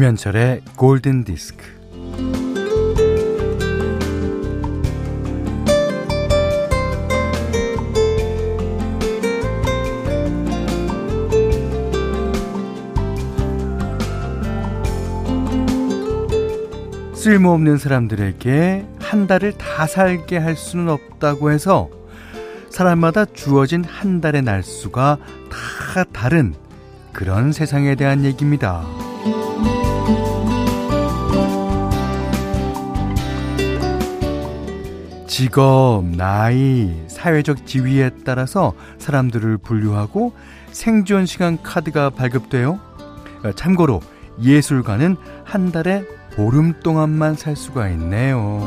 김현철의 골든 디스크. 쓸모없는 사람들에게 한 달을 다 살게 할 수는 없다고 해서 사람마다 주어진 한 달의 날수가 다 다른 그런 세상에 대한 얘기입니다. 직업, 나이, 사회적 지위에 따라서 사람들을 분류하고 생존 시간 카드가 발급돼요. 참고로 예술가는 한 달에 보름 동안만 살 수가 있네요.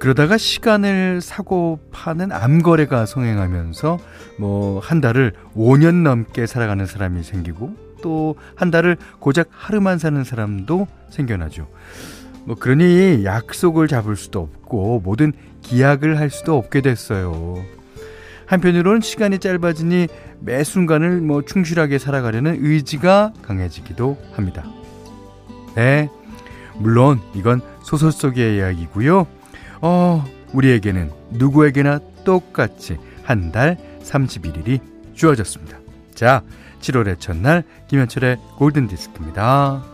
그러다가 시간을 사고 파는 암거래가 성행하면서 뭐 한 달을 5년 넘게 살아가는 사람이 생기고 또 한 달을 고작 하루만 사는 사람도 생겨나죠. 뭐 그러니 약속을 잡을 수도 없고 모든 기약을 할 수도 없게 됐어요. 한편으로는 시간이 짧아지니 매 순간을 뭐 충실하게 살아가려는 의지가 강해지기도 합니다. 네. 물론 이건 소설 속의 이야기고요. 어, 우리에게는 누구에게나 똑같이 한 달 31일이 주어졌습니다. 자, 7월의 첫날 김현철의 골든 디스크입니다.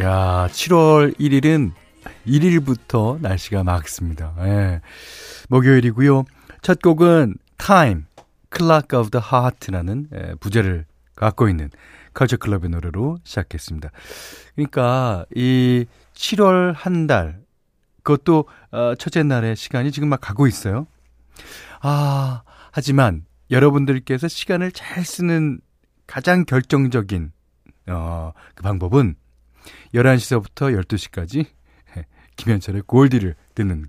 야, 7월 1일은 1일부터 날씨가 맑습니다. 예. 목요일이고요. 첫 곡은 Time, Clock of the Heart라는 예, 부제를 갖고 있는 컬처 클럽의 노래로 시작했습니다. 그러니까 이 7월 한 달, 그것도 어, 첫째 날의 시간이 지금 막 가고 있어요. 아, 하지만 여러분들께서 시간을 잘 쓰는 가장 결정적인 어, 그 방법은 11시서부터 12시까지 김현철의 골디를 듣는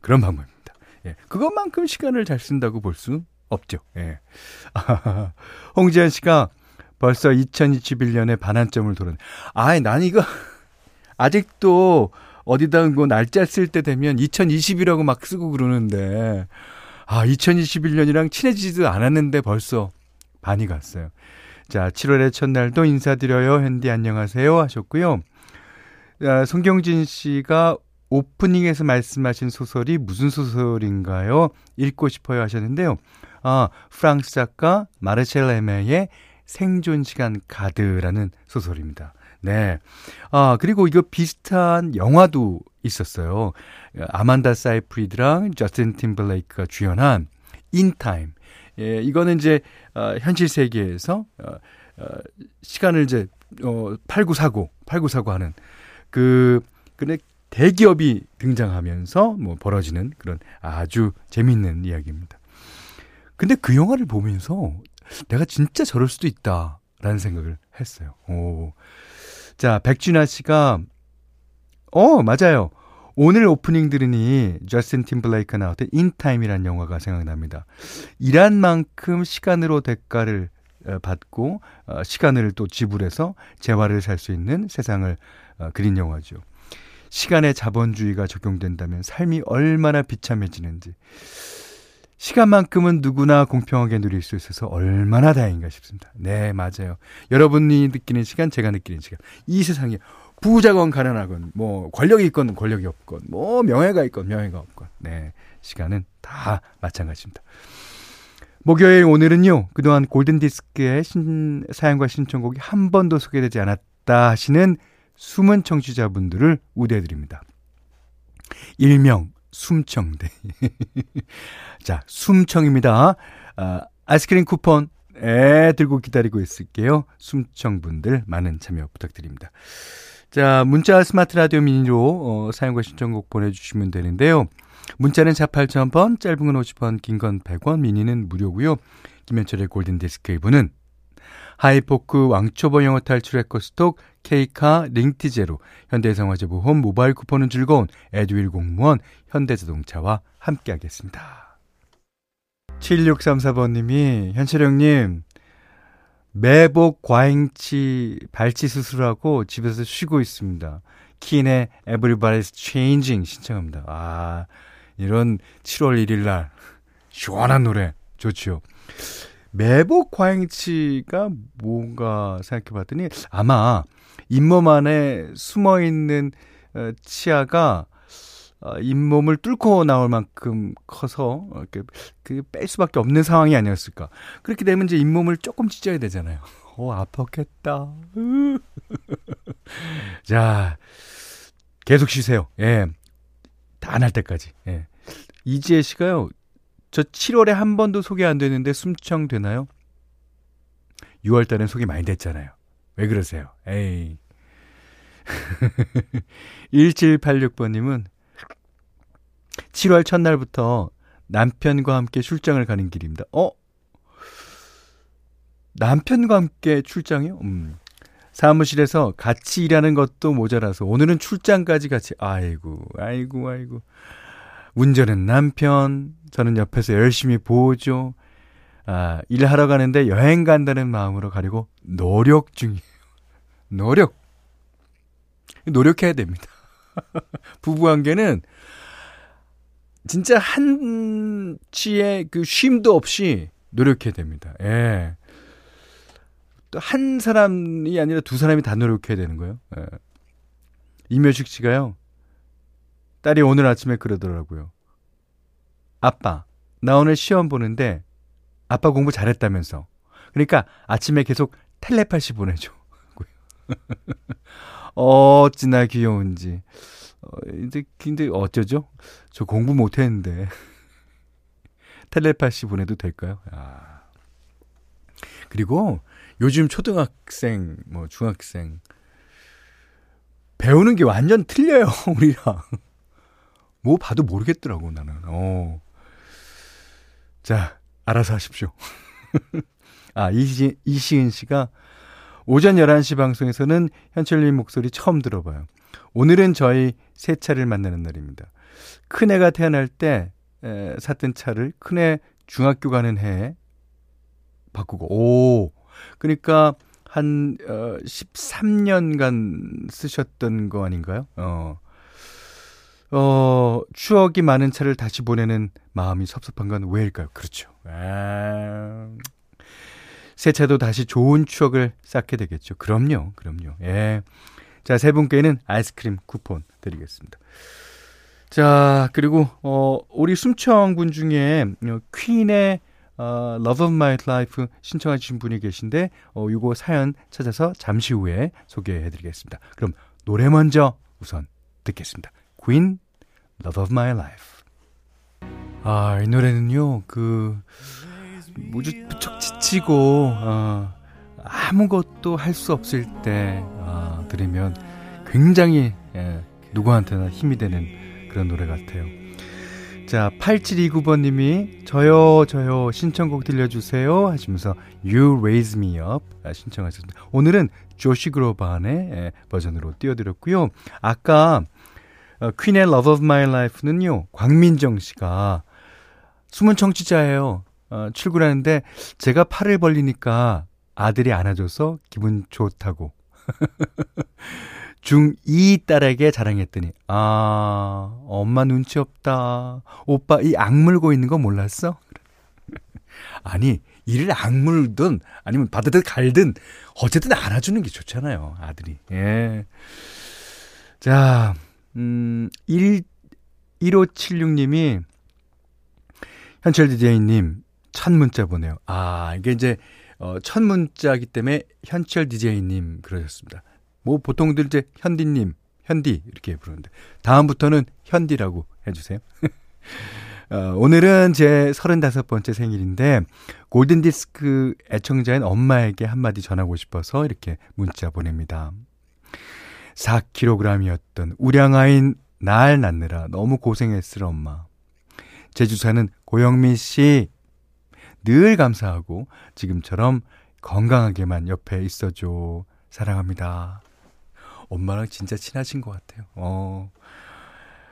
그런 방법입니다. 예, 그것만큼 시간을 잘 쓴다고 볼 수 없죠. 예. 홍지현 씨가 벌써 2021년에 반환점을 도는. 아이, 난 이거 아직도 어디다 뭐 날짜 쓸 때 되면 2020이라고 막 쓰고 그러는데 아, 2021년이랑 친해지지도 않았는데 벌써 반이 갔어요. 자, 7월의 첫날도 인사드려요. 현디 안녕하세요 하셨고요. 아, 송경진 씨가 오프닝에서 말씀하신 소설이 무슨 소설인가요? 읽고 싶어요 하셨는데요. 아, 프랑스 작가 마르셀 에메의 생존 시간 가드라는 소설입니다. 네. 아, 그리고 이거 비슷한 영화도 있었어요. 아만다 사이프리드랑 저스틴 팀블레이크가 주연한 인타임. 예, 이거는 이제 어, 현실 세계에서 어, 어, 시간을 이제 어, 팔고 사고, 팔고 사고 하는 그 근데 대기업이 등장하면서 뭐 벌어지는 그런 아주 재밌는 이야기입니다. 근데 그 영화를 보면서 내가 진짜 저럴 수도 있다라는 생각을 했어요. 오. 자, 백준아 씨가 어, 맞아요. 오늘 오프닝 들으니 저스틴 팀블레이크가 나왔던 인타임이라는 영화가 생각납니다. 일한 만큼 시간으로 대가를 어, 받고 어, 시간을 또 지불해서 재화를 살 수 있는 세상을 어, 그린 영화죠. 시간의 자본주의가 적용된다면 삶이 얼마나 비참해지는지 시간만큼은 누구나 공평하게 누릴 수 있어서 얼마나 다행인가 싶습니다. 네, 맞아요. 여러분이 느끼는 시간, 제가 느끼는 시간. 이 세상에 부자건 가난하건, 뭐, 권력이 있건 권력이 없건, 뭐, 명예가 있건 명예가 없건, 네, 시간은 다 마찬가지입니다. 목요일 오늘은요, 그동안 골든디스크의 신, 사연과 신청곡이 한 번도 소개되지 않았다 하시는 숨은 청취자분들을 우대해드립니다. 일명 숨청대. 자, 숨청입니다. 아, 아이스크림 쿠폰 에 들고 기다리고 있을게요. 숨청분들 많은 참여 부탁드립니다. 자, 문자 스마트 라디오 미니로 어, 사용과 신청곡 보내주시면 되는데요. 문자는 4 8,000번, 짧은 건 50원, 긴 건 100원, 미니는 무료고요. 김현철의 골든디스크 2부는 하이포크 왕초보 영어 탈출 에코스톡 케이카 링티제로 현대생활재보험 모바일 쿠폰은 즐거운 에듀윌 공무원 현대자동차와 함께하겠습니다. 7634번님이 현철 형님 매복 과잉치 발치 수술하고 집에서 쉬고 있습니다. 킨의 Everybody's Changing 신청합니다. 아, 이런 7월 1일 날 시원한 노래 좋죠. 매복 과잉치가 뭔가 생각해 봤더니 아마 잇몸 안에 숨어 있는 어, 치아가 어, 잇몸을 뚫고 나올 만큼 커서 그뺄 수밖에 없는 상황이 아니었을까. 그렇게 되면 이제 잇몸을 조금 찢어야 되잖아요. 어, 아팠겠다. 자, 계속 쉬세요. 예. 다날 때까지. 예. 이지혜 씨가요, 저 7월에 한 번도 소개 안 되는데 숨청 되나요? 6월 달엔 소개 많이 됐잖아요. 왜 그러세요? 에이. 1786번님은 7월 첫날부터 남편과 함께 출장을 가는 길입니다. 어? 남편과 함께 출장이요? 음. 사무실에서 같이 일하는 것도 모자라서 오늘은 출장까지 같이 아이고 아이고 아이고 운전은 남편 저는 옆에서 열심히 보죠 아 일하러 가는데 여행 간다는 마음으로 가려고 노력 중이에요 노력 노력해야 됩니다 부부관계는 진짜 한치의 그 쉼도 없이 노력해야 됩니다 예. 한 사람이 아니라 두 사람이 다 노력해야 되는 거예요. 예. 이묘식 씨가요. 딸이 오늘 아침에 그러더라고요. 아빠, 나 오늘 시험 보는데 아빠 공부 잘했다면서. 그러니까 아침에 계속 텔레파시 보내줘. 어찌나 귀여운지. 어, 이제 근데 어쩌죠? 저 공부 못했는데 텔레파시 보내도 될까요? 아. 그리고 요즘 초등학생, 뭐 중학생 배우는 게 완전 틀려요, 우리랑. 뭐 봐도 모르겠더라고, 나는. 어. 자, 알아서 하십시오. 아, 이시, 이시은 씨가 오전 11시 방송에서는 현철님 목소리 처음 들어봐요. 오늘은 저희 새 차를 만나는 날입니다. 큰애가 태어날 때 에, 샀던 차를 큰애 중학교 가는 해에 바꾸고, 오, 그러니까 한 어, 13년간 쓰셨던 거 아닌가요? 어. 어, 추억이 많은 차를 다시 보내는 마음이 섭섭한 건 왜일까요? 그렇죠. 아, 새 차도 다시 좋은 추억을 쌓게 되겠죠. 그럼요. 그럼요. 예. 자, 세 분께는 아이스크림 쿠폰 드리겠습니다. 자, 그리고, 어, 우리 숨청군 중에 어, 퀸의 어, Love of My Life 신청하신 분이 계신데 어, 요거 사연 찾아서 잠시 후에 소개해 드리겠습니다. 그럼 노래 먼저 우선 듣겠습니다. Queen, Love of My Life. 아, 이 노래는요, 그, 무지 무척 지치고, 어, 아무것도 할 수 없을 때, 어, 들으면 굉장히, 예, 누구한테나 힘이 되는 그런 노래 같아요. 자, 8729번 님이 저요, 저요, 신청곡 들려주세요. 하시면서 You Raise Me Up 신청하셨습니다. 오늘은 조시 그로반의 버전으로 띄워드렸고요. 아까 어, 퀸의 Love of My Life는요, 광민정 씨가 숨은 청취자예요. 어, 출근하는데 제가 팔을 벌리니까 아들이 안아줘서 기분 좋다고. 중2 딸에게 자랑했더니, 아, 엄마 눈치 없다. 오빠 이 악물고 있는 거 몰랐어? 아니, 이를 악물든 아니면 받아든 갈든 어쨌든 안아주는 게 좋잖아요, 아들이. 예. 자, 음, 1, 1576님이 현철 DJ님 첫 문자 보내요. 아, 이게 이제 어, 첫 문자기 때문에 현철 DJ님 그러셨습니다. 뭐 보통들 이제 현디님, 현디 이렇게 부르는데 다음부터는 현디라고 해주세요. 어, 오늘은 제 35번째 생일인데 골든디스크 애청자인 엄마에게 한마디 전하고 싶어서 이렇게 문자 보냅니다. 4kg이었던 우량아인 날 낳느라 너무 고생했을 엄마. 제주 사는 고영민 씨, 늘 감사하고 지금처럼 건강하게만 옆에 있어줘. 사랑합니다. 엄마랑 진짜 친하신 것 같아요. 어.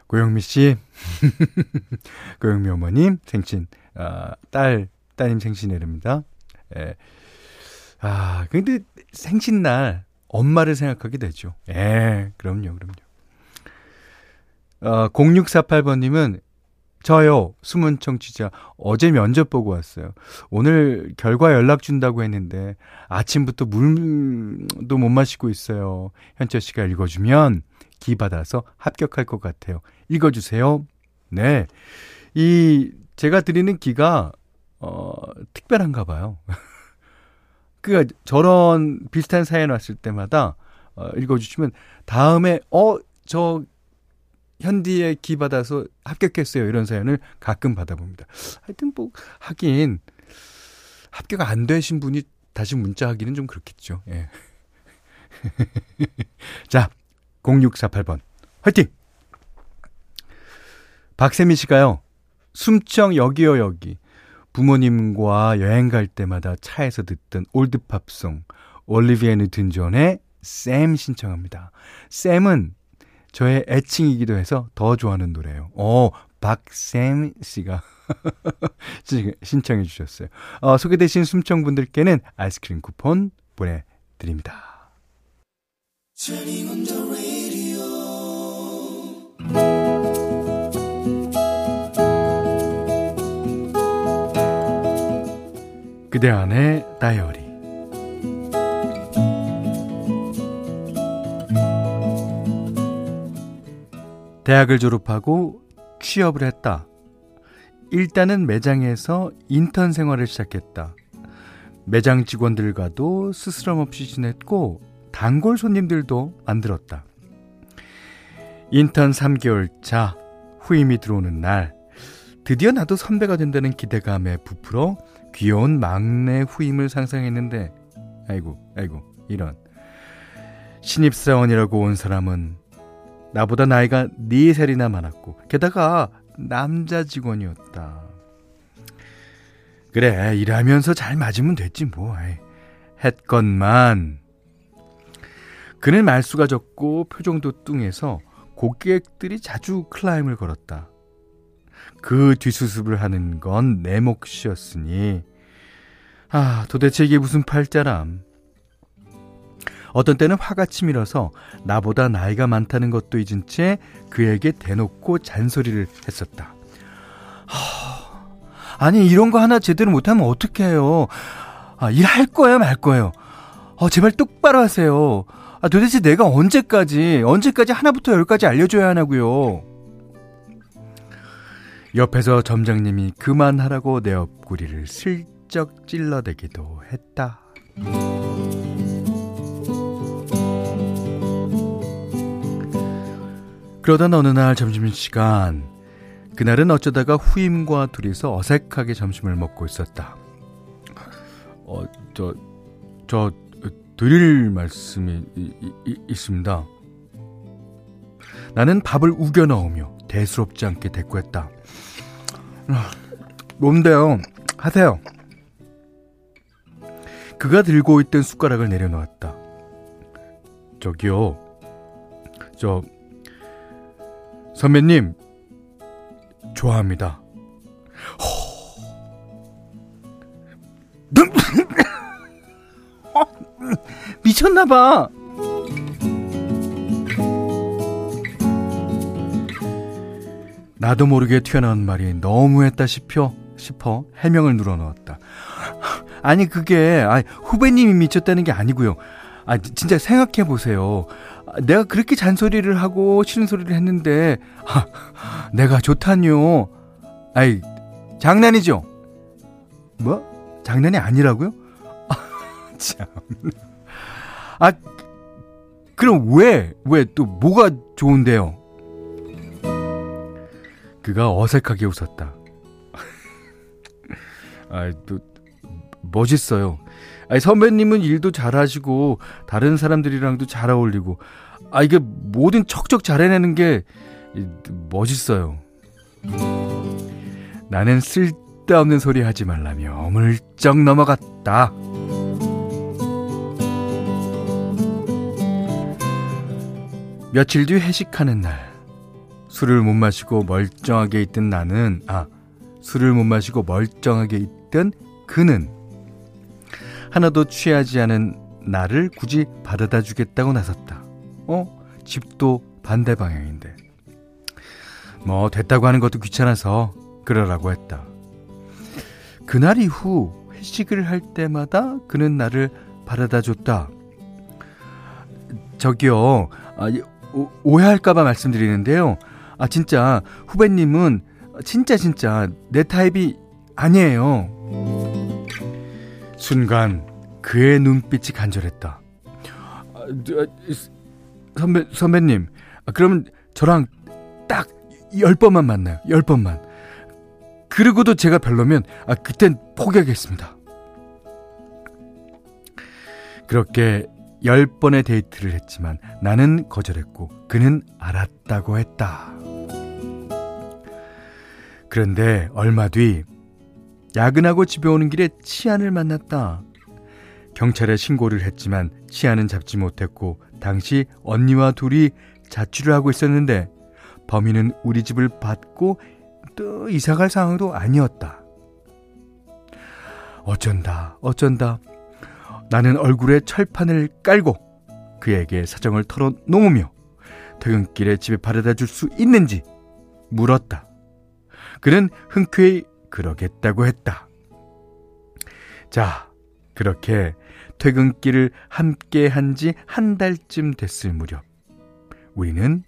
고영미 씨, 고영미 어머님 생신, 아, 딸, 따님 생신이랍니다. 예. 아, 근데 생신날 엄마를 생각하게 되죠. 예, 그럼요, 그럼요. 어, 0648번님은 저요, 숨은 청취자. 어제 면접 보고 왔어요. 오늘 결과 연락 준다고 했는데, 아침부터 물도 못 마시고 있어요. 현철 씨가 읽어주면, 기 받아서 합격할 것 같아요. 읽어주세요. 네. 이, 제가 드리는 기가, 어, 특별한가 봐요. 그니까 저런 비슷한 사연 왔을 때마다, 어, 읽어주시면, 다음에, 어, 저, 현디에 기 받아서 합격했어요. 이런 사연을 가끔 받아봅니다. 하여튼 뭐 하긴 합격 안 되신 분이 다시 문자 하기는 좀 그렇겠죠. 예. 자, 0648번. 화이팅! 박세미 씨가요. 숨청 여기요 여기. 부모님과 여행 갈 때마다 차에서 듣던 올드팝송 올리비아 뉴튼 존의 쌤 신청합니다. 쌤은 저의 애칭이기도 해서 더 좋아하는 노래예요. 어, 박샘 씨가 신청해 주셨어요. 어, 소개되신 숨청분들께는 아이스크림 쿠폰 보내드립니다. 그대 안의 다이어리 대학을 졸업하고 취업을 했다. 일단은 매장에서 인턴 생활을 시작했다. 매장 직원들과도 스스럼 없이 지냈고 단골 손님들도 만들었다. 인턴 3개월 차 후임이 들어오는 날 드디어 나도 선배가 된다는 기대감에 부풀어 귀여운 막내 후임을 상상했는데 아이고 아이고 이런 신입사원이라고 온 사람은 나보다 나이가 4살이나 많았고 게다가 남자 직원이었다. 그래 일하면서 잘 맞으면 됐지 뭐 했건만 그는 말수가 적고 표정도 뚱해서 고객들이 자주 클라임을 걸었다. 그 뒷수습을 하는 건 내 몫이었으니 아 도대체 이게 무슨 팔자람 어떤 때는 화가 치밀어서 나보다 나이가 많다는 것도 잊은 채 그에게 대놓고 잔소리를 했었다. 하, 아니 이런 거 하나 제대로 못하면 어떡해요. 아, 일할 거예요 말 거예요. 어, 제발 똑바로 하세요. 아, 도대체 내가 언제까지 언제까지 하나부터 열까지 알려줘야 하냐고요. 옆에서 점장님이 그만하라고 내 옆구리를 슬쩍 찔러대기도 했다. 그러던 어느 날 점심시간 그날은 어쩌다가 후임과 둘이서 어색하게 점심을 먹고 있었다. 어, 저, 저, 드릴 말씀이 이, 이, 있습니다. 나는 밥을 우겨 넣으며 대수롭지 않게 대꾸했다. 아, 뭔데요? 하세요. 그가 들고 있던 숟가락을 내려놓았다. 저기요. 저 선배님, 좋아합니다. 미쳤나봐. 나도 모르게 튀어나온 말이 너무했다 싶어 싶어 해명을 눌어넣었다. 아니 그게 아 후배님이 미쳤다는 게 아니고요. 아 진짜 생각해 보세요. 내가 그렇게 잔소리를 하고 싫은 소리를 했는데 아, 내가 좋다뇨. 아이 장난이죠. 뭐? 장난이 아니라고요? 아, 참. 아 그럼 왜? 왜 또 뭐가 좋은데요? 그가 어색하게 웃었다. 아, 또 멋있어요. 아니, 선배님은 일도 잘하시고 다른 사람들이랑도 잘 어울리고 아 이게 모든 척척 잘해내는 게 멋있어요. 나는 쓸데없는 소리 하지 말라며 어물쩍 넘어갔다. 며칠 뒤 회식하는 날 술을 못 마시고 멀쩡하게 있던 나는 아 술을 못 마시고 멀쩡하게 있던 그는 하나도 취하지 않은 나를 굳이 받아다 주겠다고 나섰다. 어? 집도 반대 방향인데. 뭐 됐다고 하는 것도 귀찮아서 그러라고 했다. 그날 이후 회식을 할 때마다 그는 나를 바라다 줬다. 저기요, 아, 오해할까봐 말씀드리는데요. 아, 진짜, 후배님은 진짜 진짜 내 타입이 아니에요. 순간 그의 눈빛이 간절했다. 아, 선배, 선배님, 아, 그러면 저랑 딱 10번만 만나요. 10번만. 그리고도 제가 별로면, 아, 그땐 포기하겠습니다. 그렇게 10번의 데이트를 했지만 나는 거절했고 그는 알았다고 했다. 그런데 얼마 뒤 야근하고 집에 오는 길에 치안을 만났다. 경찰에 신고를 했지만 치안은 잡지 못했고 당시 언니와 둘이 자취를 하고 있었는데 범인은 우리 집을 받고 또 이사갈 상황도 아니었다. 어쩐다, 어쩐다. 나는 얼굴에 철판을 깔고 그에게 사정을 털어놓으며 퇴근길에 집에 바래다 줄 수 있는지 물었다. 그는 흔쾌히 그러겠다고 했다. 자, 그렇게 퇴근길을 함께 한 지 한 달쯤 됐을 무렵, 우리는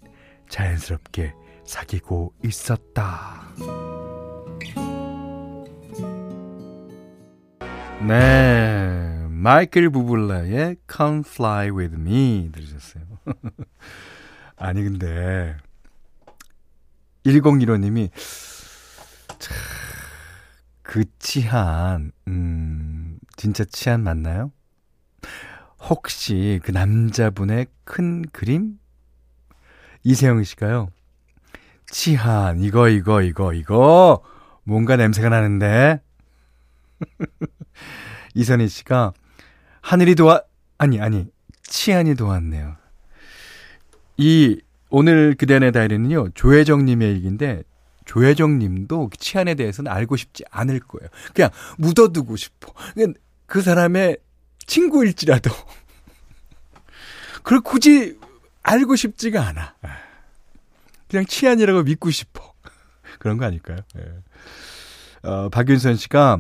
자연스럽게 사귀고 있었다. 네. 마이클 부블라의 Come Fly With Me 들으셨어요. 아니, 근데, 1015님이, 참, 그 치한, 음, 진짜 치한 맞나요? 혹시 그 남자분의 큰 그림? 이세영 씨가요. 치한, 이거, 이거, 이거, 이거, 뭔가 냄새가 나는데? 이선희 씨가, 하늘이 도와, 아니, 아니, 치안이 도왔네요. 이, 오늘 그대안의 다이리는요, 조혜정님의 얘기인데, 조혜정님도 치안에 대해서는 알고 싶지 않을 거예요. 그냥 묻어두고 싶어. 그 사람의 친구일지라도. 그걸 굳이 알고 싶지가 않아. 그냥 치안이라고 믿고 싶어. 그런 거 아닐까요? 예. 어, 박윤선 씨가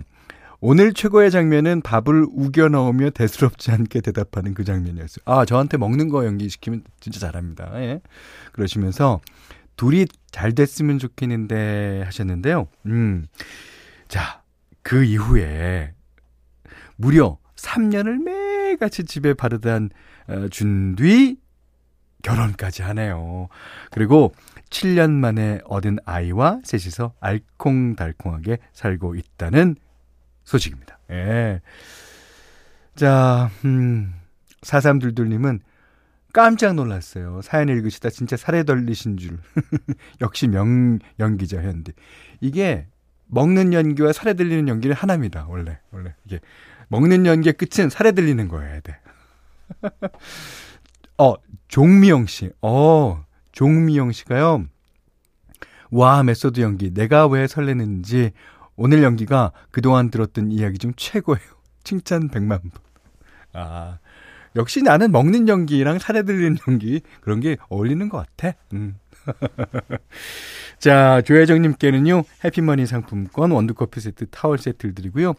오늘 최고의 장면은 밥을 우겨 넣으며 대수롭지 않게 대답하는 그 장면이었어요. 아, 저한테 먹는 거 연기시키면 진짜 잘합니다. 예. 그러시면서 둘이 잘 됐으면 좋겠는데 하셨는데요. 음. 자, 그 이후에 무려 3년을 매같이 집에 바르단 어, 준뒤 결혼까지 하네요. 그리고 7년 만에 얻은 아이와 셋이서 알콩달콩하게 살고 있다는 소식입니다. 예. 자, 음, 4322님은 깜짝 놀랐어요. 사연 읽으시다 진짜 살에 덜리신 줄. 역시 명, 연기자 현디. 이게 먹는 연기와 살에 들리는 연기는 하나입니다. 원래. 원래. 이게 먹는 연기의 끝은 살에 들리는 거여야 돼. 어, 종미영 씨. 어, 종미영 씨가요. 와, 메소드 연기. 내가 왜 설레는지 오늘 연기가 그동안 들었던 이야기 중 최고예요. 칭찬 100만 번. 아, 역시 나는 먹는 연기랑 사레들리는 연기 그런 게 어울리는 것 같아. 음. 자, 조혜정님께는요, 해피머니 상품권, 원두커피 세트, 타월 세트를 드리고요.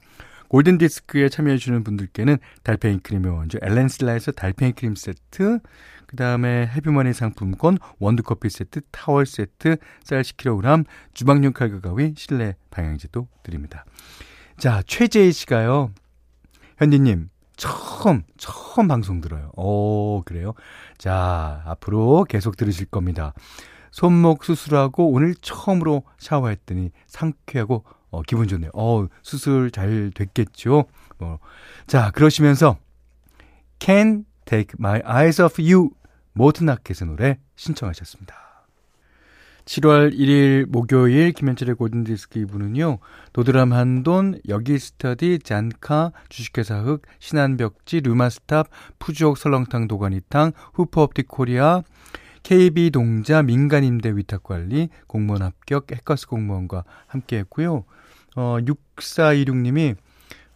골든디스크에 참여해주시는 분들께는 달팽이 크림의 원조 엘렌슬라에서 달팽이 크림 세트, 그 다음에 해피머니 상품권, 원두커피 세트, 타월 세트, 쌀 10kg, 주방용 칼과 가위, 실내 방향제도 드립니다. 자, 최재희 씨가요, 현디님, 처음, 처음 방송 들어요. 오, 그래요? 자, 앞으로 계속 들으실 겁니다. 손목 수술하고 오늘 처음으로 샤워했더니 상쾌하고 어, 기분 좋네요. 어, 수술 잘 됐겠죠? 어. 자, 그러시면서 Can Take My Eyes Off You 모트나켓의 노래 신청하셨습니다. 7월 1일 목요일 김현철의 골든디스크 2부는요. 도드람 한돈, 여기스터디, 잔카, 주식회사 흑, 신한벽지, 르마스탑, 푸주옥 설렁탕 도가니탕, 후퍼업틱 코리아, KB동자, 민간임대 위탁관리, 공무원 합격, 해커스 공무원과 함께 했고요. 어, 6426님이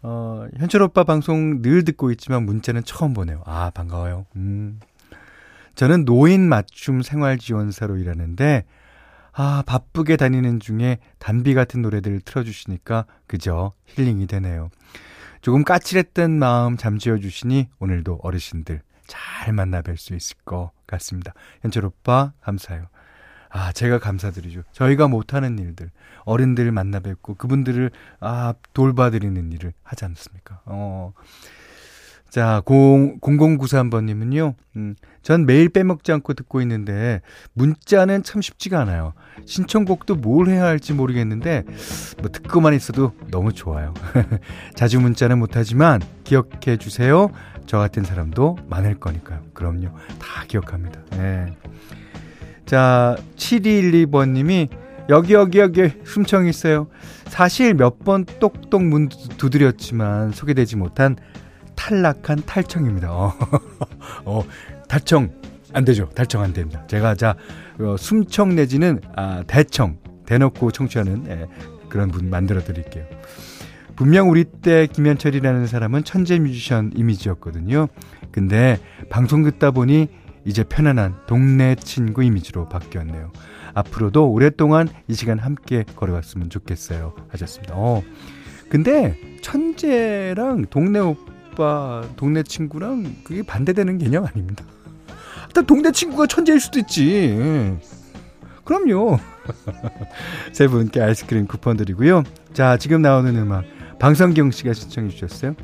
어, 현철 오빠 방송 늘 듣고 있지만 문자는 처음 보네요. 아, 반가워요. 음. 저는 노인 맞춤 생활 지원사로 일하는데 아, 바쁘게 다니는 중에 단비 같은 노래들을 틀어주시니까 그저 힐링이 되네요. 조금 까칠했던 마음 잠재워 주시니 오늘도 어르신들 잘 만나 뵐 수 있을 것 같습니다. 현철 오빠, 감사해요. 아, 제가 감사드리죠. 저희가 못하는 일들, 어른들 만나 뵙고 그분들을, 아, 돌봐드리는 일을 하지 않습니까? 어. 자, 0, 0093번님은요, 음, 전 매일 빼먹지 않고 듣고 있는데, 문자는 참 쉽지가 않아요. 신청곡도 뭘 해야 할지 모르겠는데, 뭐 듣고만 있어도 너무 좋아요. 자주 문자는 못하지만, 기억해 주세요. 저 같은 사람도 많을 거니까요. 그럼요. 다 기억합니다. 네. 자, 7212번님이, 여기, 여기, 여기, 숨청 있어요. 사실 몇 번 똑똑 문 두드렸지만, 소개되지 못한 탈락한 탈청입니다. 어, 어 탈청 안 되죠. 탈청 안 됩니다. 제가 자 어, 숨청 내지는 아, 대청 대놓고 청취하는 예, 그런 분 만들어 드릴게요. 분명 우리 때 김현철이라는 사람은 천재 뮤지션 이미지였거든요. 근데 방송 듣다 보니 이제 편안한 동네 친구 이미지로 바뀌었네요. 앞으로도 오랫동안 이 시간 함께 걸어갔으면 좋겠어요. 하셨습니다. 어. 근데 천재랑 동네 오빠 오빠, 동네 친구랑 그게 반대되는 개념 아닙니다. 일단 동네 친구가 천재일 수도 있지. 그럼요. 세 분께 아이스크림 쿠폰 드리고요. 자, 지금 나오는 음악 방성경 씨가 신청해 주셨어요.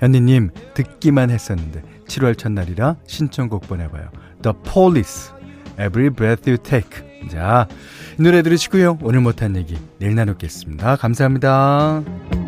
현니님 듣기만 했었는데 7월 첫날이라 신청곡 보내봐요. The Police, Every Breath You Take. 자, 이 노래 들으시고요. 오늘 못한 얘기 내일 나누겠습니다. 감사합니다.